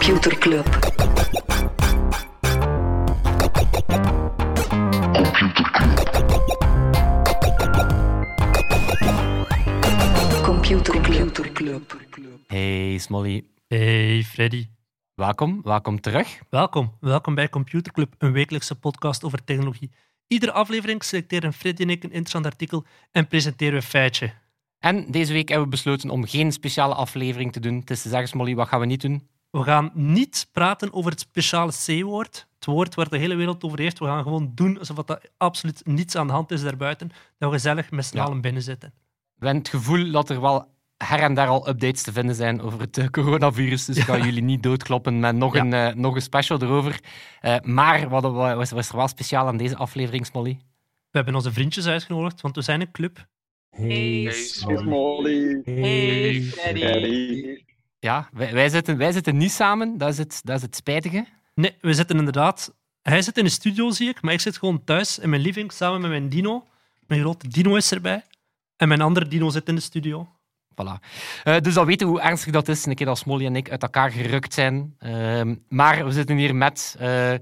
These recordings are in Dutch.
Computer Club. Computer Club. Hey Smolly, Hey Freddy. welkom, welkom terug. Welkom. Welkom bij Computer Club, een wekelijkse podcast over technologie. Iedere aflevering selecteren Freddy en ik een interessant artikel en presenteren we een feitje. En deze week hebben we besloten om geen speciale aflevering te doen. Het is te zeggen, Smolly, wat gaan we niet doen? We gaan niet praten over het speciale C-woord, het woord waar de hele wereld over heeft. We gaan gewoon doen alsof dat absoluut niets aan de hand is daarbuiten. Dat we gezellig met z'n Ja. allen binnen zitten. We hebben het gevoel dat er wel her en daar al updates te vinden zijn over het eh, coronavirus. Dus ik ga jullie niet doodkloppen met nog, Ja. een, eh, nog een special erover. Eh, maar wat wat was, was er wel speciaal aan deze aflevering, Smolly? We hebben onze vriendjes uitgenodigd, want we zijn een club. Hey, Smolly. Hey, Freddy. Ja, wij, wij, zitten, wij zitten niet samen. Dat is het, dat is het spijtige. Nee, we zitten inderdaad... Hij zit in de studio, zie ik, maar ik zit gewoon thuis in mijn living samen met mijn dino. Mijn grote dino is erbij. En mijn andere dino zit in de studio. Voilà. Eh, dus dan weten we hoe ernstig dat is, een keer dat Smolly en ik uit elkaar gerukt zijn. Ehm, maar we zitten hier met eh,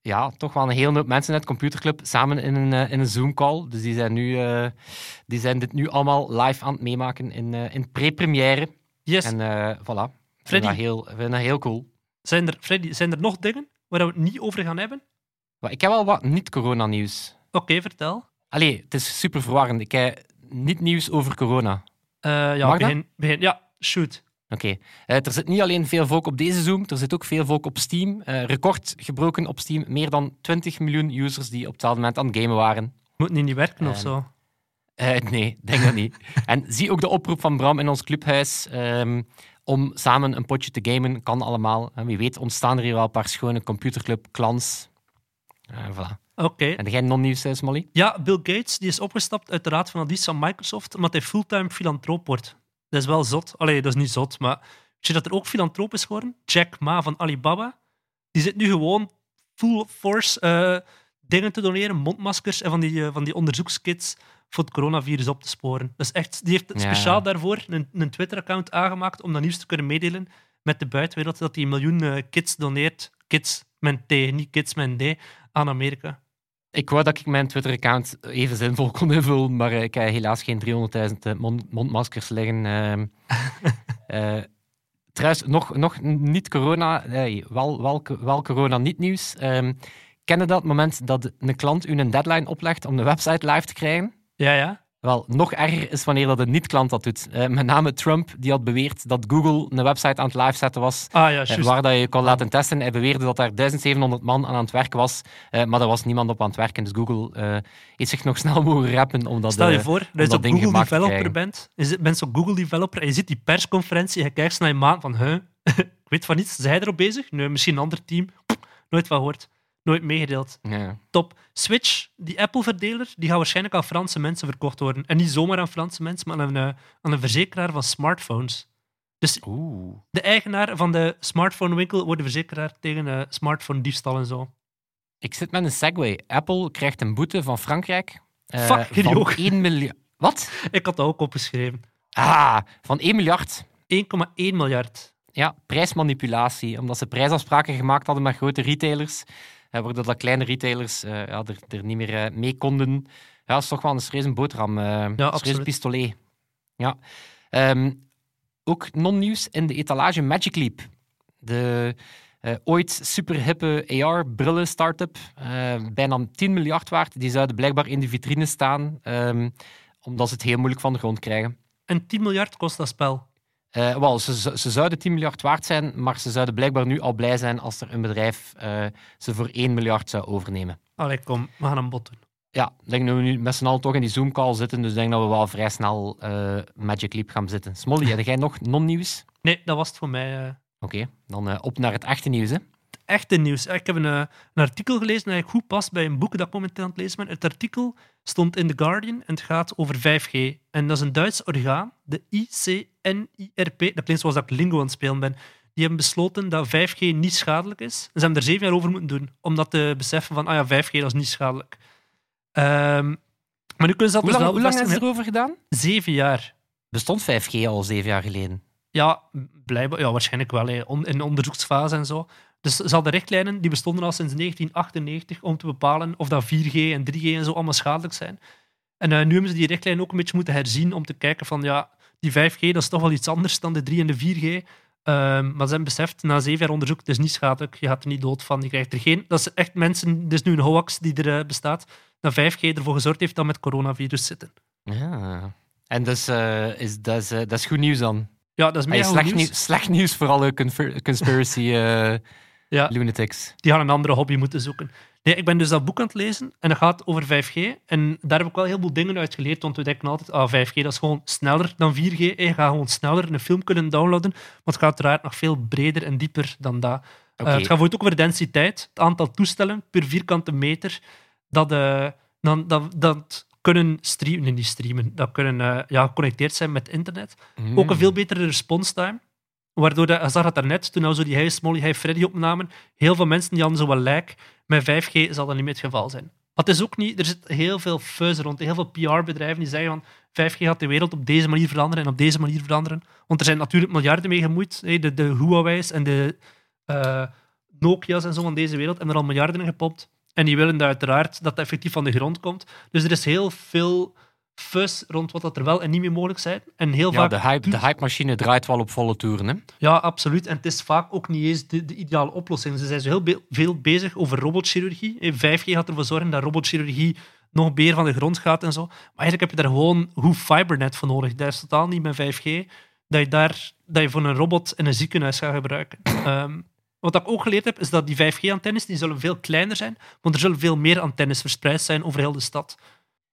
ja, toch wel een hele hoop mensen uit Computerclub samen in een, eh, in een Zoom-call. Dus die zijn, nu, die zijn dit nu allemaal live aan het meemaken in, in pre-première. Yes. En eh voilà. Ik Freddy. vind dat heel, ik vind dat heel cool. Zijn er, Freddy, zijn er nog dingen waar we het niet over gaan hebben? Ik heb wel wat niet-corona-nieuws. Oké, vertel. Allee, het is super verwarrend. Ik heb niet nieuws over corona. Eh, ja, begin, begin. Ja, shoot. Oké. Eh, er zit niet alleen veel volk op deze Zoom, er zit ook veel volk op Steam. Eh, record gebroken op Steam. Meer dan 20 miljoen users die op hetzelfde moment aan het gamen waren. Moet niet, niet werken of zo. Eh, nee, denk dat niet. En zie ook de oproep van Bram in ons clubhuis ehm, om samen een potje te gamen. Kan allemaal. En wie weet ontstaan er hier wel een paar schone computerclub-clans. Eh, voilà. Oké. En jij non-nieuws, eh, Smolly? Ja, Bill Gates die is opgestapt uit de raad van advies van Microsoft omdat hij fulltime filantroop wordt. Dat is wel zot. Allee, dat is niet zot, maar weet je dat er ook filantroop is geworden? Jack Ma van Alibaba. Die zit nu gewoon full force eh, dingen te doneren, mondmaskers en van die, van die onderzoekskits voor het coronavirus op te sporen. Is echt, die heeft Ja. speciaal daarvoor een, een Twitter-account aangemaakt om dat nieuws te kunnen meedelen met de buitenwereld dat hij een miljoen eh, kits doneert. Kits met T, niet kits met D, aan Amerika. Ik wou dat ik mijn Twitter-account even zinvol kon invullen, maar eh, ik heb helaas geen 300.000 eh, mond- mondmaskers liggen. Ehm eh, trouwens, nog, nog niet corona, nee, wel, wel, wel corona niet nieuws. Ehm ken je dat moment dat een klant u een deadline oplegt om de website live te krijgen? Ja, ja. Wel, nog erger is wanneer dat een niet-klant dat doet. Eh, met name Trump, die had beweerd dat Google een website aan het live zetten was, Ah ja, eh, waar dat je kon laten testen. Hij beweerde dat daar 1700 man aan aan het werk was, eh, maar er was niemand op aan het werken. Dus Google heeft zich nog snel mogen rappen om dat, Stel je voor dat je Google developer bent. Je bent zo'n Google developer en je ziet die persconferentie en je kijkt naar je maand van, huh? ik weet van niets. Zijn erop bezig? Nee, misschien een ander team. Nooit van gehoord. Nooit meegedeeld. ja. Top. Switch, die Apple-verdeler, die gaat waarschijnlijk aan Franse mensen verkocht worden. En niet zomaar aan Franse mensen, maar aan een, eh, aan een verzekeraar van smartphones. Dus Oeh. de eigenaar van de smartphone-winkel wordt de verzekeraar tegen eh smartphone-diefstal en zo. Ik zit met een Segway. Apple krijgt een boete van Frankrijk. Fuck, jullie van ook. 1 miljard. Wat? Ik had dat ook opgeschreven. 1,1 Ah, van 1 miljard. miljard. Ja, prijsmanipulatie. Omdat ze prijsafspraken gemaakt hadden met grote retailers. Waardoor dat kleine retailers eh, ja, er, er niet meer eh, mee konden. Ja, dat is toch wel een serieus boterham. eh ja, pistolet. Ja. Ehm, ook non-nieuws in de etalage Magic Leap. De eh, ooit superhippe AR-brillen-startup. eh bijna 10 miljard waard. Die zouden blijkbaar in de vitrine staan. ehm, omdat ze het heel moeilijk van de grond krijgen. En 10 miljard kost dat spel. Eh, wel, ze, zouden 10 miljard waard zijn, maar ze zouden blijkbaar nu al blij zijn als er een bedrijf eh, ze voor 1 miljard zou overnemen. Allee, kom, we gaan een bot doen. Ja, ik denk dat we nu met z'n allen toch in die Zoom-call zitten, dus ik denk dat we wel vrij snel eh, Magic Leap gaan zitten. Smolly, heb jij nog non-nieuws? Nee, dat was het voor mij. Oké, dan op naar het echte nieuws. Hè. Echte nieuws. Ik heb een, eh, een artikel gelezen dat eigenlijk goed past bij een boek dat ik momenteel aan het lezen ben. Het artikel stond in The Guardian en het gaat over 5G. En dat is een Duits orgaan, de ICNIRP. Dat klinkt zoals dat ik lingo aan het spelen ben. Die hebben besloten dat 5G niet schadelijk is. En ze hebben er zeven jaar over moeten doen, om dat te beseffen van, ah ja, 5G dat is niet schadelijk. Ehm, maar nu kunnen ze dat Hoe dus lang, wel hoe lang hebben ze erover gedaan? Zeven jaar. Bestond 5G al zeven jaar geleden? Ja, blijkbaar, ja waarschijnlijk wel hè, in de onderzoeksfase en zo. Dus ze hadden richtlijnen die bestonden al sinds 1998 om te bepalen of dat 4G en 3G en zo allemaal schadelijk zijn. En eh, nu hebben ze die richtlijn ook een beetje moeten herzien om te kijken van ja, die 5G dat is toch wel iets anders dan de 3 en de 4G. Ehm, maar ze hebben beseft, na zeven jaar onderzoek, het is niet schadelijk, je gaat er niet dood van, je krijgt er geen... Dat is echt mensen, er is nu een hoax die er eh, bestaat, dat 5G ervoor gezorgd heeft dat met coronavirus zitten. Ja. En dus, eh, is, dat, is, dat is goed nieuws dan. Ja, dat is goed slecht, nieuws. slecht nieuws voor alle conspiracy Ja. lunatics. die gaan een andere hobby moeten zoeken. Nee, ik ben dus dat boek aan het lezen en dat gaat over 5G. En daar heb ik wel heel veel dingen uit geleerd, want we denken altijd, ah, 5G dat is gewoon sneller dan 4G. Je gaat gewoon sneller een film kunnen downloaden, maar het gaat uiteraard nog veel breder en dieper dan dat. Eh, het gaat bijvoorbeeld ook over densiteit, het aantal toestellen per vierkante meter dat, eh, dan, dat, dat kunnen streamen, niet streamen, dat kunnen eh, ja, geconnecteerd zijn met internet. Hmm. Ook een veel betere response time. Waardoor, dat, je zag dat daarnet, toen we zo die Hey Smolly, Hey Freddy opnamen, heel veel mensen die hadden zo wat lijk. Met 5G zal dat niet meer het geval zijn. Het is ook niet, er zit heel veel fuzz rond, heel veel PR-bedrijven die zeggen van 5G gaat de wereld op deze manier veranderen en op deze manier veranderen. Want er zijn natuurlijk miljarden mee gemoeid. De, de Huawei's en de eh, Nokia's en zo van deze wereld hebben er al miljarden in gepompt. En die willen dat uiteraard dat dat effectief van de grond komt. Dus er is heel veel fuzz rond wat dat er wel en niet meer mogelijk zijn. En heel Ja, vaak de, hype, de hype-machine draait wel op volle toeren. Hè? ja, absoluut. En het is vaak ook niet eens de, de ideale oplossing. Ze zijn zo heel be- veel bezig over robotchirurgie. Eh, 5G gaat ervoor zorgen dat robotchirurgie nog meer van de grond gaat en zo. Maar eigenlijk heb je daar gewoon goed fibernet voor nodig. Dat is totaal niet met 5G dat je, daar, dat je voor een robot in een ziekenhuis gaat gebruiken. Ehm, wat ik ook geleerd heb, is dat die 5G-antennes die zullen veel kleiner zijn, want er zullen veel meer antennes verspreid zijn over heel de stad.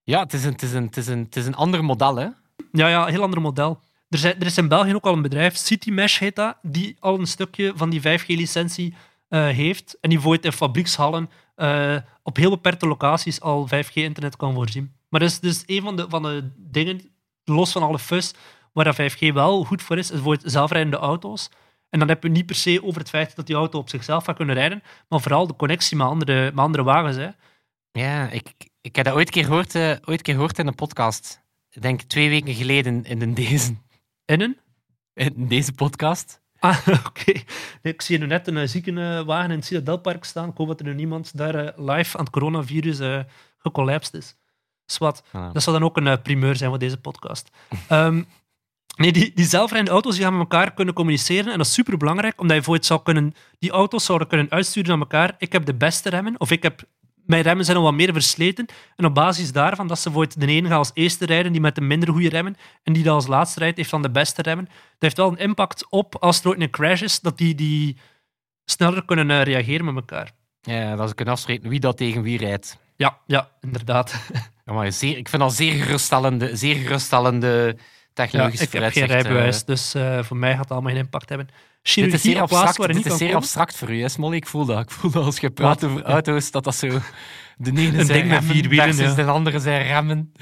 Ja, het is, een, het, is een, het, is een, het is een ander model. Hè? Ja, ja, een heel ander model. Er, zijn, er is in België ook al een bedrijf, CityMesh heet dat, die al een stukje van die 5G-licentie eh, heeft en die voor het in fabriekshallen eh, op heel beperkte locaties al 5G-internet kan voorzien. Maar dat is dus een van de, van de dingen, los van alle fus, waar dat 5G wel goed voor is, is voor zelfrijdende auto's. En dan heb je niet per se over het feit dat die auto op zichzelf gaat kunnen rijden, maar vooral de connectie met andere, met andere wagens. Hè. Ja, ik, ik heb dat ooit een keer gehoord, eh, ooit keer gehoord in een podcast. Ik denk twee weken geleden in een deze, In een? in deze podcast. Ah, oké. Nee, ik zie nu net een uh, ziekenwagen in het Citadelpark staan. Ik hoop dat er nu niemand daar eh, live aan het coronavirus uh, gecollapsed is. Swat. Ah. Dat zou dan ook een primeur zijn voor deze podcast. um, nee, die, die zelfrijdende auto's die gaan met elkaar kunnen communiceren. En dat is super belangrijk, omdat je voor het zou kunnen... Die auto's zouden kunnen uitsturen naar elkaar. Ik heb de beste remmen, of ik heb... Mijn remmen zijn al wat meer versleten. En op basis daarvan dat ze de ene gaat als eerste rijden, die met de minder goede remmen, en die dat als laatste rijdt, heeft dan de beste remmen. Dat heeft wel een impact op, als er ooit een crash is, dat die, die sneller kunnen uh, reageren met elkaar. Ja, dat ze kunnen afspreken wie dat tegen wie rijdt. Ja, ja inderdaad. Ja, maar zeer, ik vind dat zeer geruststellende, zeer geruststellende technologische ja, Ik heb geen rijbewijs, uh, dus uh, voor mij gaat het allemaal geen impact hebben. Chirurgie dit is zeer abstract, waar dit is zeer abstract voor u, Smolly? Ik voel dat. Ik voel dat als je praat Wat? over auto's, dat dat zo... De ene een zijn ding met vier wielen, ja. de andere zijn remmen.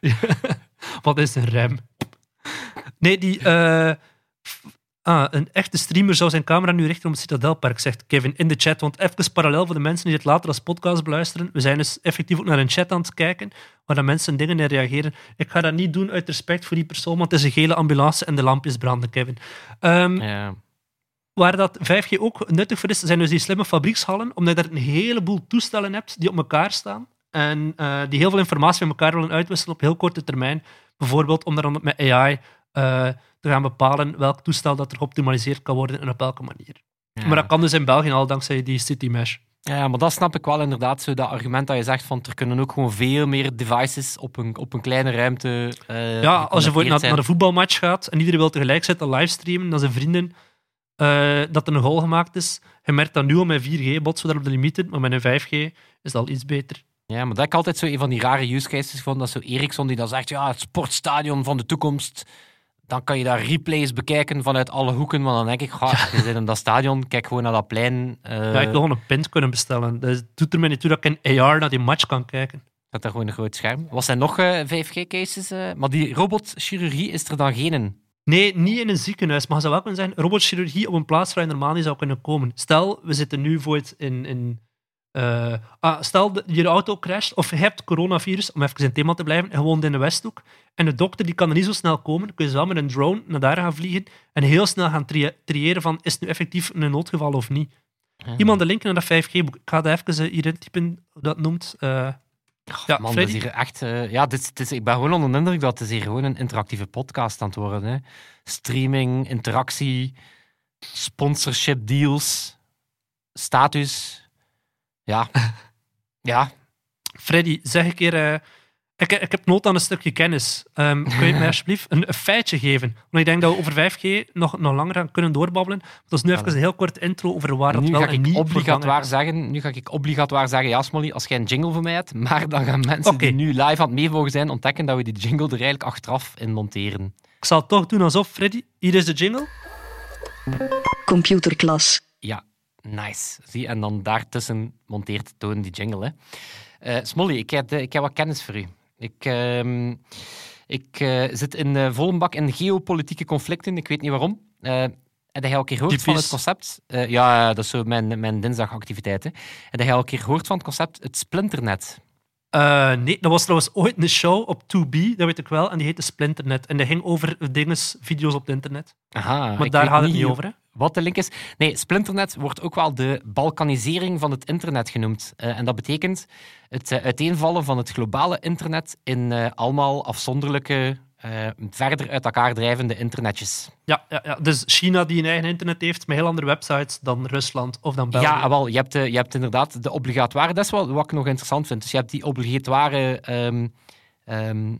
Ja. Wat is een rem? Nee, die... Uh, ah, een echte streamer zou zijn camera nu richten op het Citadelpark, zegt Kevin in de chat. Want even parallel voor de mensen die het later als podcast beluisteren. We zijn dus effectief ook naar een chat aan het kijken, waar dan mensen dingen in reageren. Ik ga dat niet doen uit respect voor die persoon, want het is een gele ambulance en de lampjes branden, Kevin. Um, ja. Waar dat 5G ook nuttig voor is, zijn dus die slimme fabriekshallen, omdat je daar een heleboel toestellen hebt die op elkaar staan en uh, die heel veel informatie met elkaar willen uitwisselen op heel korte termijn. Bijvoorbeeld om dan met AI uh, te gaan bepalen welk toestel dat er geoptimaliseerd kan worden en op welke manier. Ja. Maar dat kan dus in België al dankzij die City Mesh. Ja, maar dat snap ik wel inderdaad. Zo dat argument dat je zegt van er kunnen ook gewoon veel meer devices op een, op een kleine ruimte. Uh, ja, als je voor naar, naar, de voetbalmatch gaat en iedereen wil tegelijk zitten livestreamen, dan zijn vrienden uh, dat er een goal gemaakt is. Je merkt dat nu al met 4G botsen we daar op de limieten, maar met een 5G is dat al iets beter. Ja, maar dat ik altijd zo een van die rare use cases gevonden. Dat zo Ericsson die dan zegt, ja, het sportstadion van de toekomst. Dan kan je daar replays bekijken vanuit alle hoeken. Maar dan denk ik, ga, je zit in dat stadion, kijk gewoon naar dat plein. Uh... Ja, ik gewoon een pint kunnen bestellen. Dat doet er mij niet toe dat ik in AR naar die match kan kijken. Dat er gewoon een groot scherm. Was zijn nog uh, 5G-cases? Uh? Maar die robotchirurgie is er dan geen Nee, niet in een ziekenhuis. Maar zou wel kunnen zijn robotchirurgie op een plaats waar je normaal niet zou kunnen komen. Stel, we zitten nu voor het in, in eh, ah, stel dat je auto crasht of je hebt coronavirus, om even in het thema te blijven, en je woont in de Westhoek. En de dokter die kan er niet zo snel komen. kun je wel met een drone naar daar gaan vliegen en heel snel gaan tri- triëren van is het nu effectief een noodgeval of niet. Iemand de link naar dat 5G-boek. Ik ga dat even eh, hier intypen, hoe dat noemt. Ja, Man, is hier echt... eh, ja, dit, is- dit ik ben gewoon onder de indruk dat het hier gewoon een interactieve podcast aan het worden. Hè. Streaming, interactie, sponsorship deals, status. Ja. ja. Freddy, zeg een keer... eh, ik, ik heb nood aan een stukje kennis. Ehm, kun je mij alsjeblieft een, een feitje geven? Want ik denk dat we over 5G nog, nog langer gaan kunnen doorbabbelen. Dat is nu even een heel kort intro over waar dat nu wel ga ik niet obligatoir zeggen, nu ga ik obligatoir zeggen, ja Smolly, als jij een jingle voor mij hebt, maar dan gaan mensen die nu live aan het meevolgen zijn ontdekken dat we die jingle er eigenlijk achteraf in monteren. Ik zal het toch doen alsof, Freddy. Hier is de jingle. Computerklas. Ja, nice. Zie, en dan daartussen monteert Toon die jingle. Hè. Eh, Smolly, ik heb, ik heb wat kennis voor u. Ik, ehm, ik eh, zit in eh, volle bak in geopolitieke conflicten. Ik weet niet waarom. Eh heb jij al een keer gehoord van het concept? Eh, ja, dat is zo mijn, mijn dinsdagactiviteit. Hè. Heb jij al een keer gehoord van het concept het splinternet? Eh, nee, dat was trouwens ooit een show op 2B, dat weet ik wel. En die heette Splinternet. En die ging over dinges, video's op het internet. Aha, Maar daar gaat het niet over, hè? Wat de link is. Nee, splinternet wordt ook wel de balkanisering van het internet genoemd. Eh, en dat betekent het eh, uiteenvallen van het globale internet in eh, allemaal afzonderlijke, verder uit elkaar drijvende internetjes. Ja, ja, ja, dus China die een eigen internet heeft met heel andere websites dan Rusland of dan België. Ja, wel, je hebt, je hebt inderdaad de obligatoire. Dat is wel wat ik nog interessant vind. Dus je hebt die obligatoire ehm, ehm,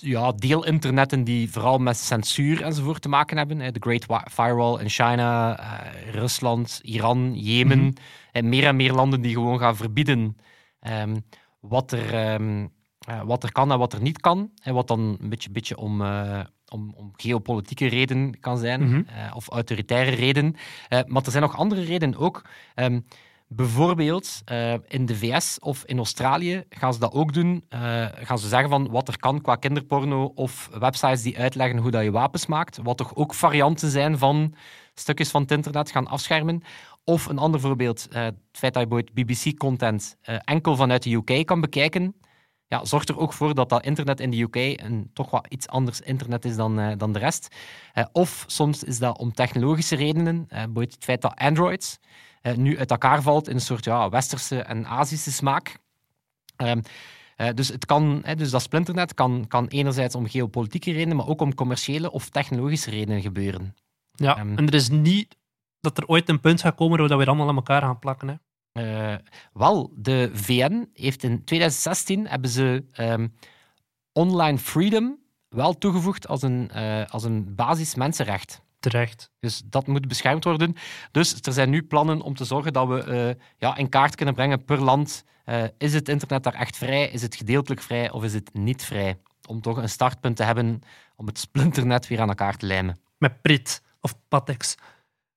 ja, deelinternetten die vooral met censuur enzovoort te maken hebben. De Great Wa- Firewall in China, eh, Rusland, Iran, Jemen. Mhm. En meer en meer landen die gewoon gaan verbieden ehm, wat, er, ehm, eh, wat er kan en wat er niet kan. En wat dan een beetje, beetje om, eh, om, om geopolitieke redenen kan zijn, Mhm. of autoritaire redenen. Eh, maar er zijn nog andere redenen ook. Ehm, bijvoorbeeld eh, in de VS of in Australië gaan ze dat ook doen. Eh, gaan ze zeggen van wat er kan qua kinderporno of websites die uitleggen hoe dat je wapens maakt. Wat toch ook varianten zijn van stukjes van het internet gaan afschermen. Of een ander voorbeeld, eh, het feit dat je bijvoorbeeld BBC-content enkel vanuit de UK kan bekijken. Ja, zorgt er ook voor dat dat internet in de UK een toch wat iets anders internet is dan, dan de rest. Of soms is dat om technologische redenen. bijvoorbeeld het feit dat Android eh, nu uit elkaar valt in een soort ja, westerse en Azische smaak. Ehm, eh, dus, het kan, hè, dus dat splinternet kan, kan enerzijds om geopolitieke redenen, maar ook om commerciële of technologische redenen gebeuren. Ja, Ehm. en er is niet dat er ooit een punt gaat komen waar we weer allemaal aan elkaar gaan plakken. Hè. Eh, wel, de VN heeft in 2016 hebben ze ehm, online freedom wel toegevoegd als een, eh, als een basis mensenrecht. Terecht. Dus dat moet beschermd worden. Dus er zijn nu plannen om te zorgen dat we eh, ja, in kaart kunnen brengen per land. eh, is het internet daar echt vrij? Is het gedeeltelijk vrij of is het niet vrij? Om toch een startpunt te hebben om het splinternet weer aan elkaar te lijmen. Met Prit of Patex.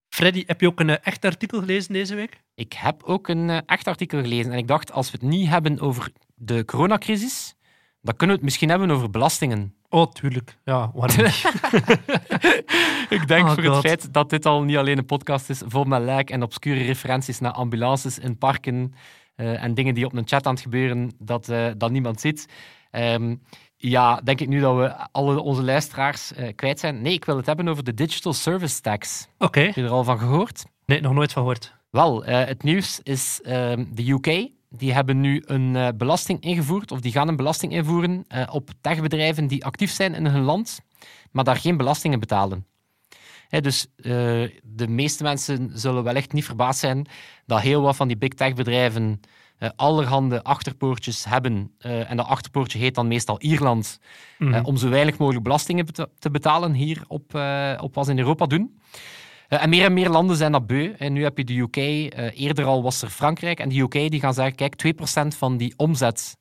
Freddy, heb je ook een eh, echt artikel gelezen deze week? Ik heb ook een echt artikel gelezen en ik dacht, als we het niet hebben over de coronacrisis, dan kunnen we het misschien hebben over belastingen. Oh, tuurlijk. Ja, waarom niet? Ik denk Oh voor het feit dat dit al niet alleen een podcast is vol met lijk en obscure referenties naar ambulances in parken eh, en dingen die op een chat aan het gebeuren dat, eh, dat niemand ziet. Ehm, ja, denk ik nu dat we alle onze luisteraars eh, kwijt zijn. Nee, ik wil het hebben over de Digital Service Tax. Oké. Heb je er al van gehoord? Nee, nog nooit van gehoord. Wel, het nieuws is ehm, de UK. Die hebben nu een eh, belasting ingevoerd, of die gaan een belasting invoeren eh, op techbedrijven die actief zijn in hun land, maar daar geen belastingen betalen. Dus eh, de meeste mensen zullen wellicht niet verbaasd zijn dat heel wat van die big tech-bedrijven eh, allerhande achterpoortjes hebben. en dat achterpoortje heet dan meestal Ierland, Mhm. om zo weinig mogelijk belastingen te betalen hier op, op wat ze in Europa doen. Eh, en meer en meer landen zijn dat beu. En nu heb je de UK, eh, eerder al was er Frankrijk. En de UK die gaan zeggen, kijk, 2% van die omzet,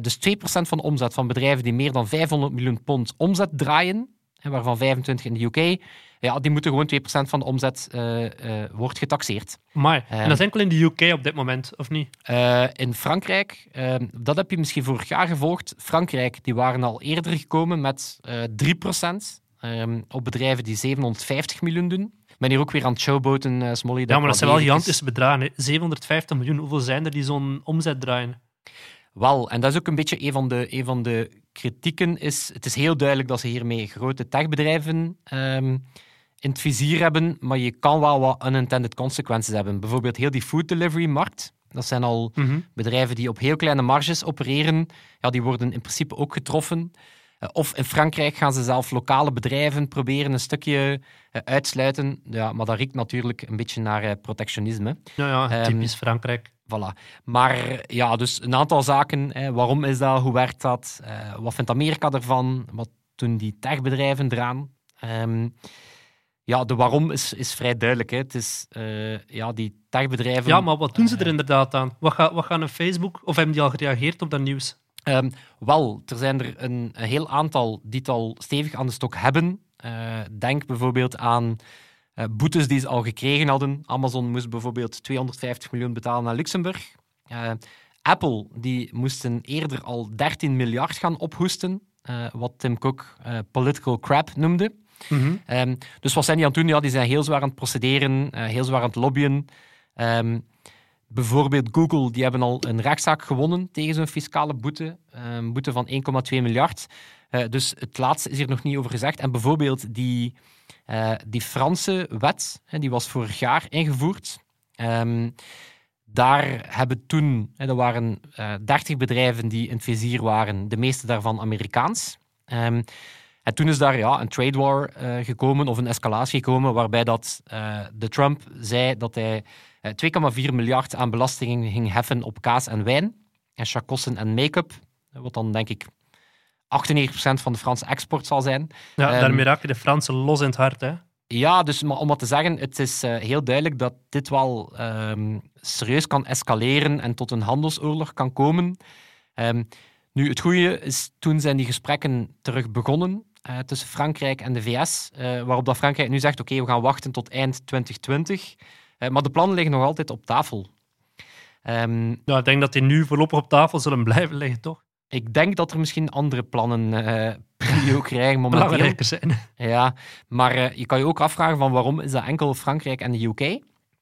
dus 2% van de omzet van bedrijven die meer dan 500 miljoen pond omzet draaien, hè, waarvan 25 in de UK, ja, die moeten gewoon 2% van de omzet eh, wordt getaxeerd. Ehm. en dat is enkel in de UK op dit moment, of niet? In Frankrijk, eh, dat heb je misschien vorig jaar gevolgd. Frankrijk, die waren al eerder gekomen met eh 3% ehm, op bedrijven die 750 miljoen doen. Ben hier ook weer aan het showboten, eh Smolly. Ja, maar dat zijn wel gigantische bedragen. hè. 750 miljoen, hoeveel zijn er die zo'n omzet draaien? Wel, en dat is ook een beetje een van de, een van de kritieken. Is, het is heel duidelijk dat ze hiermee grote techbedrijven ehm, in het vizier hebben, maar je kan wel wat unintended consequences hebben. Bijvoorbeeld heel die food delivery markt. Dat zijn al Mhm. bedrijven die op heel kleine marges opereren. Ja, die worden in principe ook getroffen. Eh, Of in Frankrijk gaan ze zelf lokale bedrijven proberen een stukje eh, uitsluiten. Ja, maar dat riekt natuurlijk een beetje naar eh, protectionisme. Ja, ja, Ehm, typisch Frankrijk. Voilà. Maar ja, dus een aantal zaken. Hè. Waarom is dat? Hoe werkt dat? Wat vindt Amerika ervan? Wat doen die techbedrijven eraan? Ehm, ja, de waarom is, is vrij duidelijk. Hè. Het is ja, die techbedrijven. Ja, maar wat doen ze er inderdaad aan? Wat, ga, wat gaan een Facebook, of hebben die al gereageerd op dat nieuws? Ehm, wel, er zijn er een, een heel aantal die het al stevig aan de stok hebben. Eh, denk bijvoorbeeld aan eh, boetes die ze al gekregen hadden. Amazon moest bijvoorbeeld 250 miljoen betalen naar Luxemburg. Eh, Apple die moesten eerder al 13 miljard gaan ophoesten, wat Tim Cook political crap noemde. Ehm, dus wat zijn die aan het doen? Ja, die zijn heel zwaar aan het procederen, heel zwaar aan het lobbyen. Ehm, bijvoorbeeld Google, die hebben al een rechtszaak gewonnen tegen zo'n fiscale boete, een boete van 1,2 miljard. Eh, dus het laatste is hier nog niet over gezegd. En bijvoorbeeld die, eh, die Franse wet, die was vorig jaar ingevoerd. Ehm, daar hebben toen, er waren eh 30 bedrijven die in het vizier waren, de meeste daarvan Amerikaans. Ehm, en toen is daar ja, een trade war eh, gekomen, of een escalatie gekomen, waarbij dat, eh, de Trump zei dat hij eh, 2,4 miljard aan belastingen ging heffen op kaas en wijn, en chakossen en make-up, wat dan denk ik 98% van de Franse export zal zijn. Ja, Ehm, daarmee raken de Fransen los in het hart. Hè? Ja, dus maar om wat te zeggen, het is eh, heel duidelijk dat dit wel ehm, serieus kan escaleren en tot een handelsoorlog kan komen. Ehm, nu, het goede is, toen zijn die gesprekken terug begonnen eh, tussen Frankrijk en de VS, eh, waarop dat Frankrijk nu zegt, oké, we gaan wachten tot eind 2020. Eh, maar de plannen liggen nog altijd op tafel. Ja, ik denk dat die nu voorlopig op tafel zullen blijven liggen, toch? ik denk dat er misschien andere plannen eh prio krijgen momenteel. Belangrijker zijn. Ja, maar eh, je kan je ook afvragen van waarom is dat enkel Frankrijk en de UK?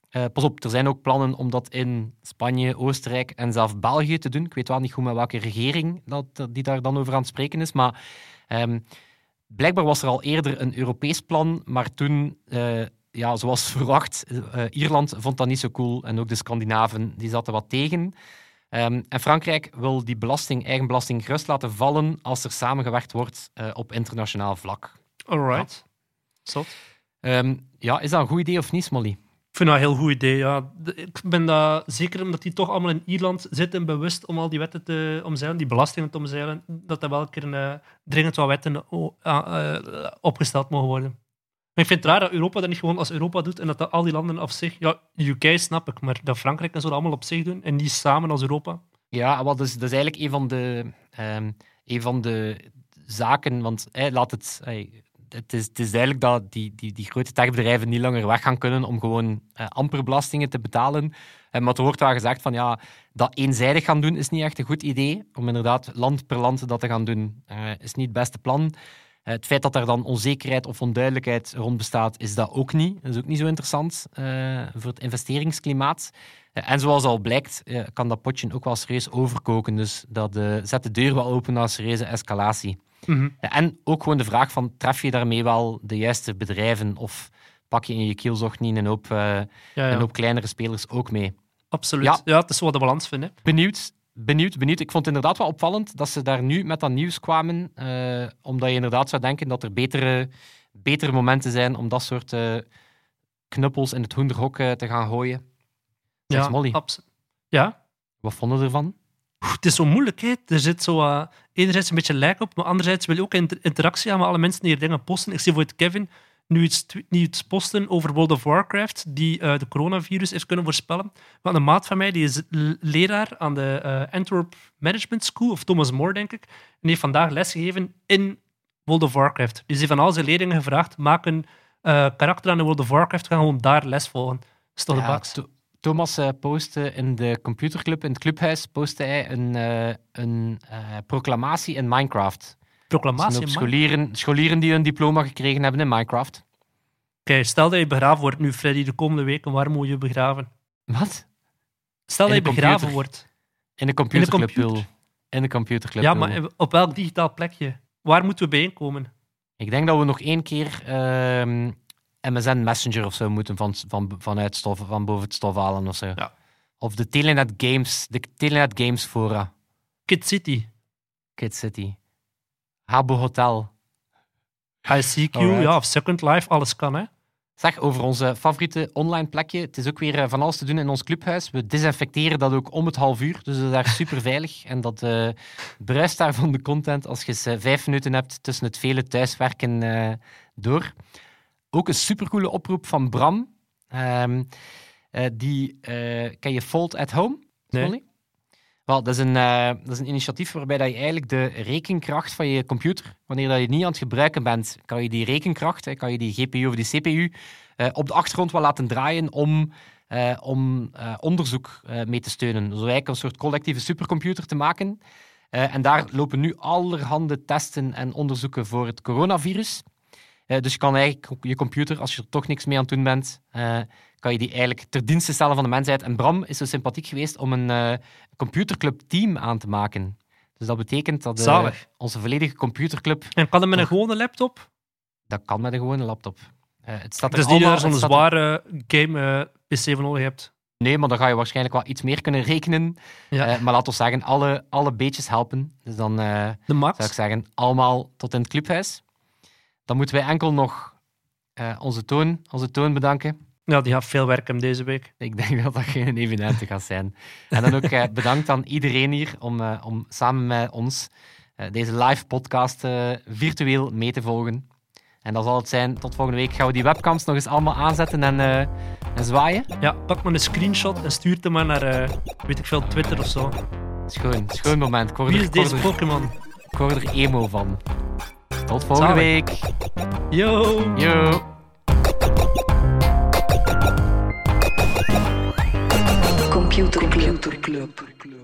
Eh, pas op, er zijn ook plannen om dat in Spanje, Oostenrijk en zelfs België te doen. Ik weet wel niet goed met welke regering dat, die daar dan over aan het spreken is, maar ehm, blijkbaar was er al eerder een Europees plan, maar toen, ja, zoals verwacht, eh, Ierland vond dat niet zo cool en ook de Scandinaven die zaten wat tegen. Ehm, en Frankrijk wil die belasting, eigen belasting gerust laten vallen als er samengewerkt wordt eh, op internationaal vlak. Alright. Zot. Ehm, ja, is dat een goed idee of niet, Smolly? Ik vind dat een heel goed idee. Ja. Ik ben dat zeker omdat die toch allemaal in Ierland zitten, bewust om al die wetten te omzeilen, die belastingen te omzeilen, dat er wel een keer een, eh, dringend wat wetten opgesteld mogen worden. Maar ik vind het raar dat Europa dat niet gewoon als Europa doet en dat, dat al die landen op zich. Ja, UK snap ik, maar dat Frankrijk en zo dat allemaal op zich doen en niet samen als Europa. Ja, wel, dus, dat is eigenlijk een van de, ehm, een van de zaken. Want laat het, het, is, het is duidelijk dat die, die, die grote techbedrijven niet langer weg gaan kunnen om gewoon eh, amper belastingen te betalen. Eh, maar er wordt wel gezegd van ja, dat eenzijdig gaan doen is niet echt een goed idee. Om inderdaad land per land dat te gaan doen, eh, is niet het beste plan. Eh, het feit dat er dan onzekerheid of onduidelijkheid rond bestaat, is dat ook niet. Dat is ook niet zo interessant eh, voor het investeringsklimaat. Eh, En zoals al blijkt, kan dat potje ook wel serieus overkoken. Dus dat zet de deur wel open naar serieuze escalatie. Mhm. En ook gewoon de vraag van, tref je daarmee wel de juiste bedrijven of pak je in je kielzocht niet een hoop, Ja, ja. een hoop kleinere spelers ook mee? Absoluut. Ja. Ja. het is wat de balans vind. Hè. Benieuwd, benieuwd, benieuwd. Ik vond het inderdaad wel opvallend dat ze daar nu met dat nieuws kwamen, eh, omdat je inderdaad zou denken dat er betere, betere momenten zijn om dat soort eh, knuppels in het hoenderhok eh, te gaan gooien. Ja, Molly, Ja, wat vonden we ervan? Het is zo moeilijk. Hè. Er zit zo, enerzijds een beetje lijk op, maar anderzijds wil je ook inter- interactie hebben met alle mensen die hier dingen posten. Ik zie voor het Kevin nu iets, tw- nu iets posten over World of Warcraft, die eh, de coronavirus heeft kunnen voorspellen. Want een maat van mij die is leraar aan de eh, Antwerp Management School, of Thomas More, denk ik. En die heeft vandaag lesgegeven in World of Warcraft. Dus die heeft van al zijn leerlingen gevraagd: maak een eh, karakter aan de World of Warcraft, ga gewoon daar les volgen. Dat is toch de Ja, Thomas postte in de computerclub, in het clubhuis, postte hij een, een proclamatie in Minecraft. Proclamatie. scholieren, scholieren die een diploma gekregen hebben in Minecraft. Oké, stel dat je begraven wordt nu, Freddy, de komende weken. Waar moet je begraven? Wat? Stel dat je begraven computer. wordt. In de computerclub, computer. In de computerclub. Ja, maar op welk digitaal plekje? Waar moeten we bijeenkomen? Ik denk dat we nog één keer ehm, MSN Messenger of zo moeten van, van, vanuit stof, van boven het stof halen of zo. Ja. Of de Telenet Games, de Telenet Games Fora, Kid City, Kid City, Habbo Hotel. ICQ, Alright. ja, of Second Life, alles kan, hè? Zeg, over onze favoriete online plekje. Het is ook weer eh, van alles te doen in ons clubhuis. We desinfecteren dat ook om het half uur. Dus dat is daar super veilig. En dat eh bruist daar van de content als je eens eh, vijf minuten hebt tussen het vele thuiswerken door. Ook een supercoole oproep van Bram. Eh, die, ken je Fold at Home? Nee. Wel, dat is, een, eh, dat is een initiatief waarbij dat je eigenlijk de rekenkracht van je computer, wanneer dat je niet aan het gebruiken bent, kan je die rekenkracht, hè, kan je die GPU of die CPU, eh, op de achtergrond wel laten draaien om, eh, om onderzoek mee te steunen. Dus eigenlijk een soort collectieve supercomputer te maken. En daar lopen nu allerhande testen en onderzoeken voor het coronavirus. Eh, dus je kan eigenlijk op je computer, als je er toch niks mee aan het doen bent, eh, kan je die eigenlijk ter dienste stellen van de mensheid. En Bram is zo sympathiek geweest om een eh computerclub team aan te maken. Dus dat betekent dat onze volledige computerclub, En kan dat met een gewone laptop? dat kan met een gewone laptop. Eh, het staat er Dus die je zo'n er- zware game PC voor nodig hebt. Nee, maar dan ga je waarschijnlijk wel iets meer kunnen rekenen. Ja. Maar laten we zeggen, alle, alle beetjes helpen. Dus dan De max. zou ik zeggen, allemaal tot in het clubhuis. Dan moeten wij enkel nog eh, onze, toon, onze toon bedanken. Ja, die gaat veel werk hebben deze week. Ik denk dat dat geen evidente gaat zijn. En dan ook eh, bedankt aan iedereen hier om, eh, om samen met ons deze live podcast virtueel mee te volgen. En dat zal het zijn. Tot volgende week gaan we die webcams nog eens allemaal aanzetten en, en zwaaien. Ja, pak maar een screenshot en stuur hem maar naar, weet ik veel, Twitter of zo. Schoon, schoon moment. Wie is deze Pokémon? ik word er emo van. Tot volgende Zalig. week. Yo! Yo. Computer Club.